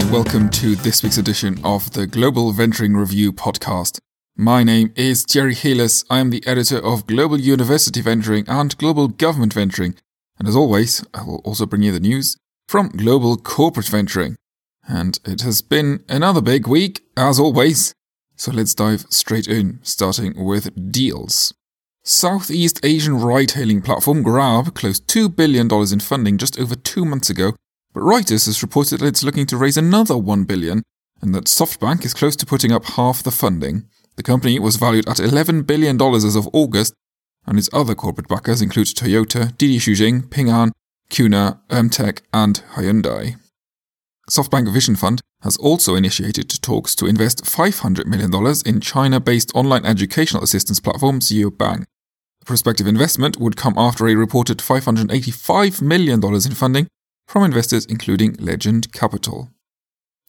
and welcome to this week's edition of the Global Venturing Review podcast. My name is Thierry Heles. I am the editor of Global University Venturing and Global Government Venturing. And as always, I will also bring you the news from Global Corporate Venturing. And it has been another big week, as always. So let's dive straight in, starting with deals. Southeast Asian ride hailing platform Grab closed $2 billion in funding just over two months ago, but Reuters has reported that it's looking to raise another 1 billion and that SoftBank is close to putting up half the funding. The company was valued at $11 billion as of August, and its other corporate backers include Toyota, Didi Chuxing, Ping An, Qunar, Emtek, and Hyundai. SoftBank Vision Fund has also initiated talks to invest $500 million in China based online educational assistance platform Xiaobang The prospective investment would come after a reported $585 million in funding from investors including Legend Capital.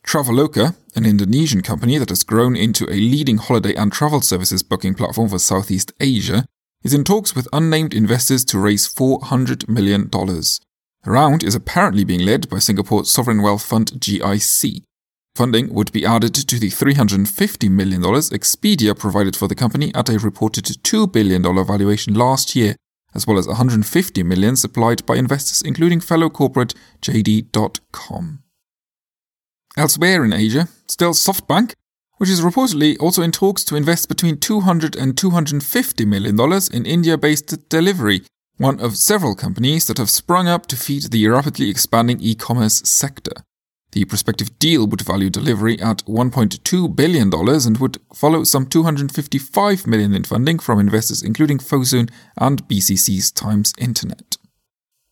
Traveloka, an Indonesian company that has grown into a leading holiday and travel services booking platform for Southeast Asia, is in talks with unnamed investors to raise $400 million. The round is apparently being led by Singapore's sovereign wealth fund GIC, Funding would be added to the $350 million Expedia provided for the company at a reported $2 billion valuation last year, as well as 150 million supplied by investors including fellow corporate JD.com. Elsewhere in Asia, still SoftBank, which is reportedly also in talks to invest between $200 and $250 million in India-based Delhivery, one of several companies that have sprung up to feed the rapidly expanding e-commerce sector. The prospective deal would value Delhivery at $1.2 billion and would follow some 255 million in funding from investors including Fosun and BCC's Times Internet.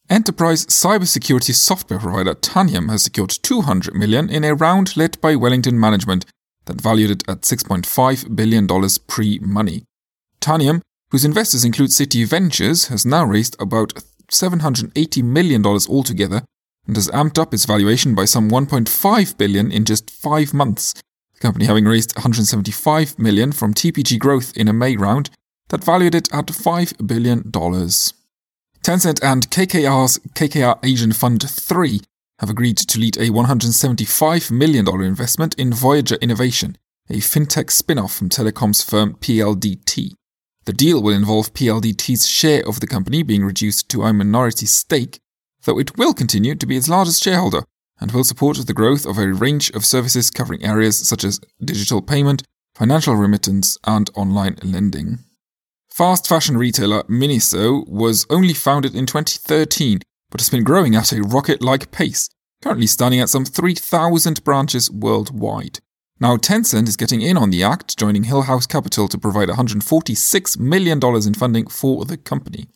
Enterprise cybersecurity software provider Tanium has secured 200 million in a round led by Wellington Management that valued it at 6.5 billion dollars pre-money. Tanium, whose investors include Citi Ventures, has now raised about 780 million dollars altogether and has amped up its valuation by some 1.5 billion in just 5 months. The company having raised 175 million from TPG Growth in a May round that valued it at 5 billion dollars. Tencent and KKR's KKR Asian Fund 3 have agreed to lead a $175 million investment in Voyager Innovation, a fintech spin off from telecoms firm PLDT. The deal will involve PLDT's share of the company being reduced to a minority stake though it will continue to be its largest shareholder and will support the growth of a range of services covering areas such as digital payment, financial remittance, and online lending. Fast fashion retailer Miniso was only founded in 2013, but has been growing at a rocket like pace, currently standing at some 3,000 branches worldwide. Now, Tencent is getting in on the act, joining Hillhouse Capital to provide $146 million in funding for the company.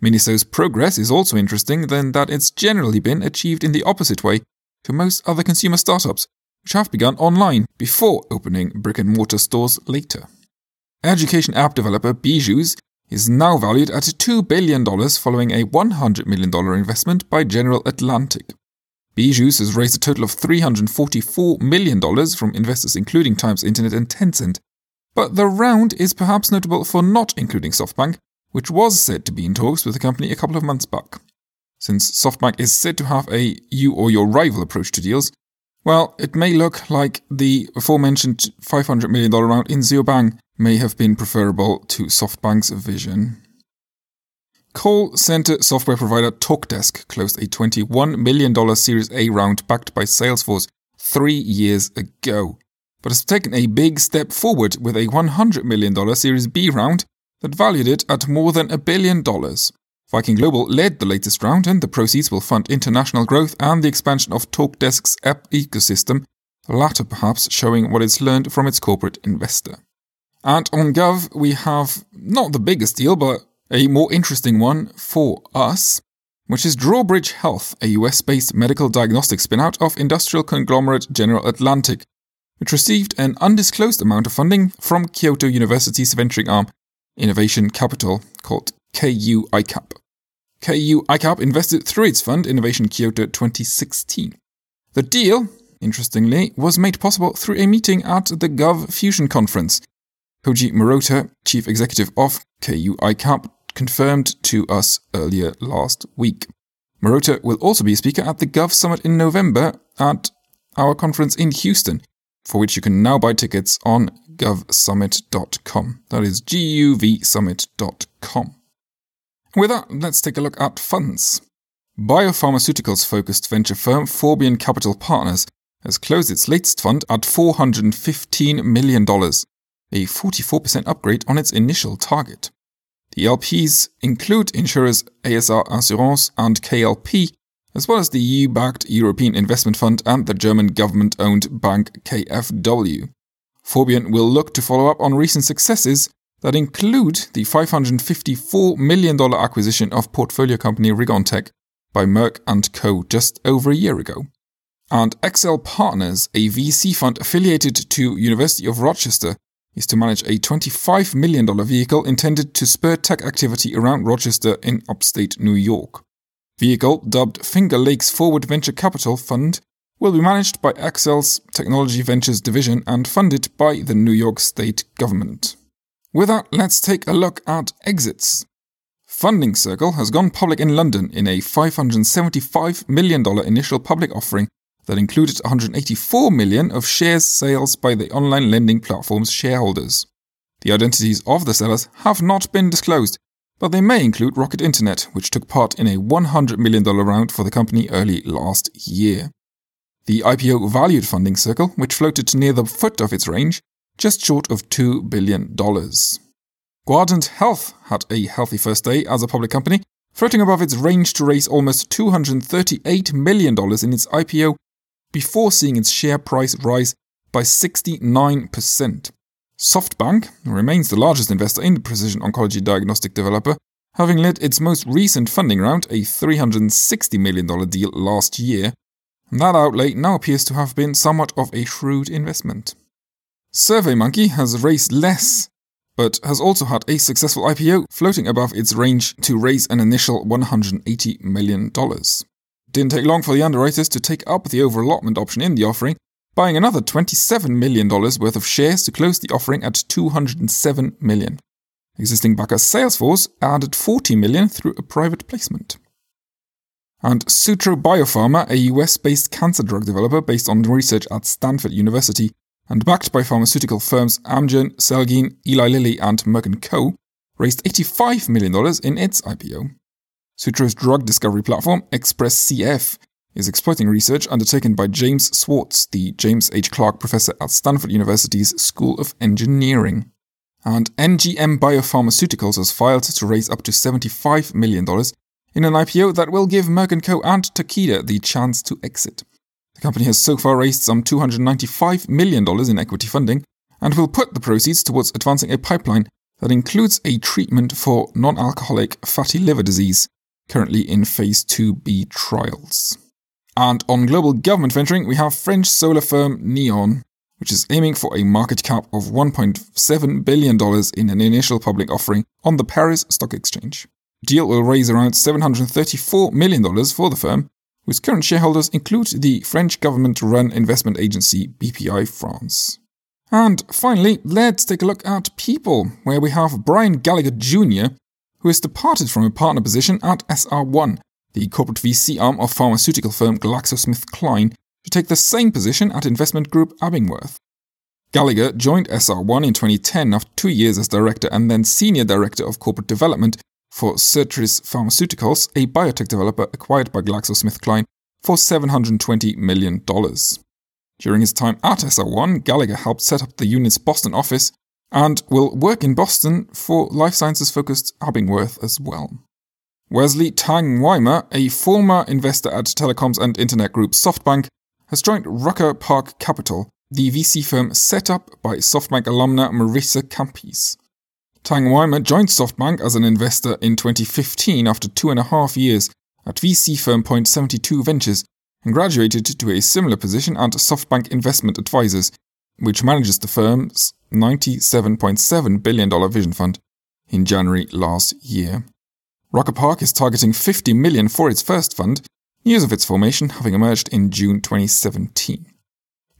Miniso's progress is also interesting then that it's generally been achieved in the opposite way to most other consumer startups, which have begun online before opening brick and mortar stores later. Education app developer Byju's is now valued at $2 billion following a $100 million investment by General Atlantic. Byju's has raised a total of $344 million from investors including Times Internet and Tencent, but the round is perhaps notable for not including SoftBank, which was said to be in talks with the company a couple of months back. Since SoftBank is said to have a you or your rival approach to deals, well, it may look like the aforementioned $500 million round in Xiaobang may have been preferable to SoftBank's vision. Call center software provider TalkDesk closed a $21 million Series A round backed by Salesforce three years ago, but has taken a big step forward with a $100 million Series B round that valued it at more than a billion dollars. Viking Global led the latest round, and the proceeds will fund international growth and the expansion of TalkDesk's app ecosystem, the latter perhaps showing what it's learned from its corporate investor. And on GUV, we have not the biggest deal, but a more interesting one for us, which is Drawbridge Health, a US based medical diagnostic spinout of industrial conglomerate General Atlantic, which received an undisclosed amount of funding from Kyoto University's venturing arm innovation capital called KU ICAP. KU ICAP invested through its fund Innovation Kyoto 2016. The deal, interestingly, was made possible through a meeting at the GUV Fusion conference. Koji Murota, chief executive of KU ICAP, confirmed to us earlier last week. Murota will also be a speaker at the GUV Summit in November at our conference in Houston, for which you can now buy tickets on guvsummit.com. That is guvsummit.com. With that, let's take a look at funds. Biopharmaceuticals focused venture firm Forbion Capital Partners has closed its latest fund at $415 million, a 44% upgrade on its initial target. The LPs include insurers ASR Assurance and KLP, as well as the EU backed European Investment Fund and the German government owned bank KfW. Forbion will look to follow up on recent successes that include the $554 million acquisition of portfolio company Rigontec by Merck & Co. just over a year ago. And Excell Partners, a VC fund affiliated to University of Rochester, is to manage a $25 million vehicle intended to spur tech activity around Rochester in upstate New York. Vehicle, dubbed Finger Lakes Forward Venture Capital Fund, will be managed by Excell's Technology Ventures division and funded by the New York State government. With that, let's take a look at exits. Funding Circle has gone public in London in a $575 million initial public offering that included 184 million of shares sales by the online lending platform's shareholders. The identities of the sellers have not been disclosed, but they may include Rocket Internet, which took part in a $100 million round for the company early last year. The IPO valued Funding Circle, which floated to near the foot of its range, just short of $2 billion. Guardant Health had a healthy first day as a public company, floating above its range to raise almost $238 million in its IPO before seeing its share price rise by 69%. SoftBank remains the largest investor in the precision oncology diagnostic developer, having led its most recent funding round, a $360 million deal last year. That outlay now appears to have been somewhat of a shrewd investment. SurveyMonkey has raised less, but has also had a successful IPO, floating above its range to raise an initial $180 million. Didn't take long for the underwriters to take up the overallotment option in the offering, buying another $27 million worth of shares to close the offering at $207 million. Existing backer Salesforce added $40 million through a private placement. And Sutro Biopharma, a US based cancer drug developer based on research at Stanford University and backed by pharmaceutical firms Amgen, Celgene, Eli Lilly, and Merck & Co., raised $85 million in its IPO. Sutro's drug discovery platform, XpressCF, is exploiting research undertaken by James Swartz, the James H. Clark Professor at Stanford University's School of Engineering. And NGM Biopharmaceuticals has filed to raise up to $75 million in an IPO that will give Merck & Co. and Takeda the chance to exit. The company has so far raised some $295 million in equity funding and will put the proceeds towards advancing a pipeline that includes a treatment for non alcoholic fatty liver disease currently in phase 2b trials. And on global government venturing, we have French solar firm Neoen, which is aiming for a market cap of $1.7 billion in an initial public offering on the Paris Stock Exchange. Deal will raise around $734 million for the firm, whose current shareholders include the French government run investment agency BPI France. And finally, let's take a look at people, where we have Brian Gallagher Jr., who has departed from a partner position at SR1, the corporate VC arm of pharmaceutical firm GlaxoSmithKline, to take the same position at investment group Abingworth. Gallagher joined SR1 in 2010 after two years as director and then senior director of corporate development for Sirtris Pharmaceuticals, a biotech developer acquired by GlaxoSmithKline for $720 million. During his time at SR1, Gallagher helped set up the unit's Boston office and will work in Boston for life sciences focused Abingworth as well. Wesley Tang Weimer, a former investor at telecoms and internet group SoftBank, has joined Rucker Park Capital, the VC firm set up by SoftBank alumna Marissa Campise. Tang Weimer joined SoftBank as an investor in 2015 after two and a half years at VC firm Point 72 Ventures and graduated to a similar position at SoftBank Investment Advisors, which manages the firm's $97.7 billion vision fund in January last year. Rucker Park is targeting 50 million for its first fund, news of its formation having emerged in June 2017.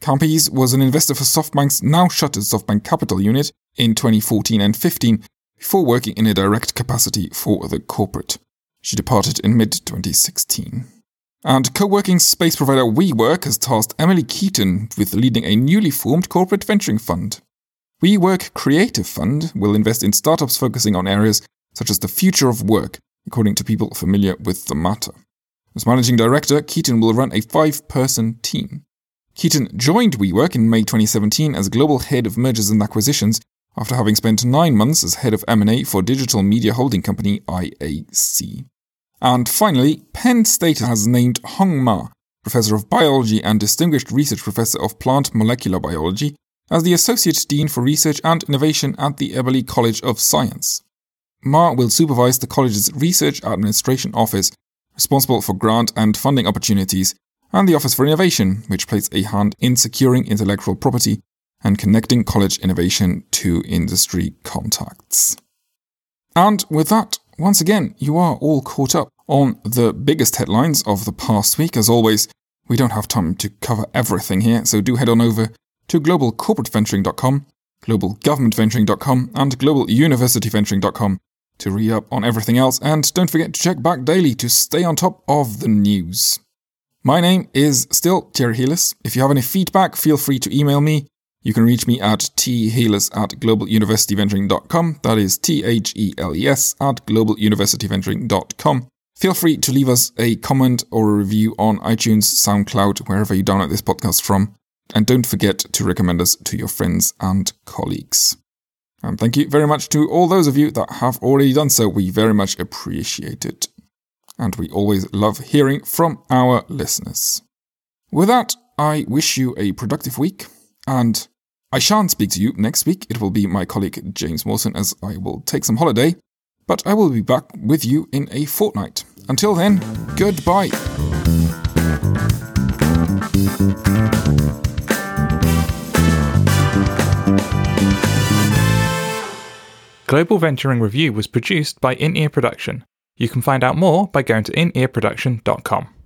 Campise was an investor for SoftBank's now shuttered SoftBank Capital unit in 2014 and 15 before working in a direct capacity for the corporate. She departed in mid 2016. And co working space provider WeWork has tasked Emily Keaton with leading a newly formed corporate venturing fund. WeWork Creative Fund will invest in startups focusing on areas such as the future of work, according to people familiar with the matter. As managing director, Keaton will run a five person team. Keaton joined WeWork in May 2017 as global head of mergers and acquisitions after having spent nine months as head of M&A for digital media holding company IAC. And finally, Penn State has named Hong Ma, professor of biology and distinguished research professor of plant molecular biology, as the associate dean for research and innovation at the Eberly College of Science. Ma will supervise the college's research administration office, responsible for grant and funding opportunities, and the Office for Innovation, which plays a hand in securing intellectual property and connecting college innovation to industry contacts. And with that, once again, you are all caught up on the biggest headlines of the past week. As always, we don't have time to cover everything here, so do head on over to globalcorporateventuring.com, globalgovernmentventuring.com, and globaluniversityventuring.com to read up on everything else. And don't forget to check back daily to stay on top of the news. My name is still Thierry Heles. If you have any feedback, feel free to email me you can reach me at theles at globaluniversityventuring.com. That is T H E L E S at globaluniversityventuring.com. Feel free to leave us a comment or a review on iTunes, SoundCloud, wherever you download this podcast from. And don't forget to recommend us to your friends and colleagues. And thank you very much to all those of you that have already done so. We very much appreciate it. And we always love hearing from our listeners. With that, I wish you a productive week and I shan't speak to you next week. It will be my colleague James Mawson as I will take some holiday. But I will be back with you in a fortnight. Until then, goodbye. Global Venturing Review was produced by In Ear Production. You can find out more by going to inearproduction.com.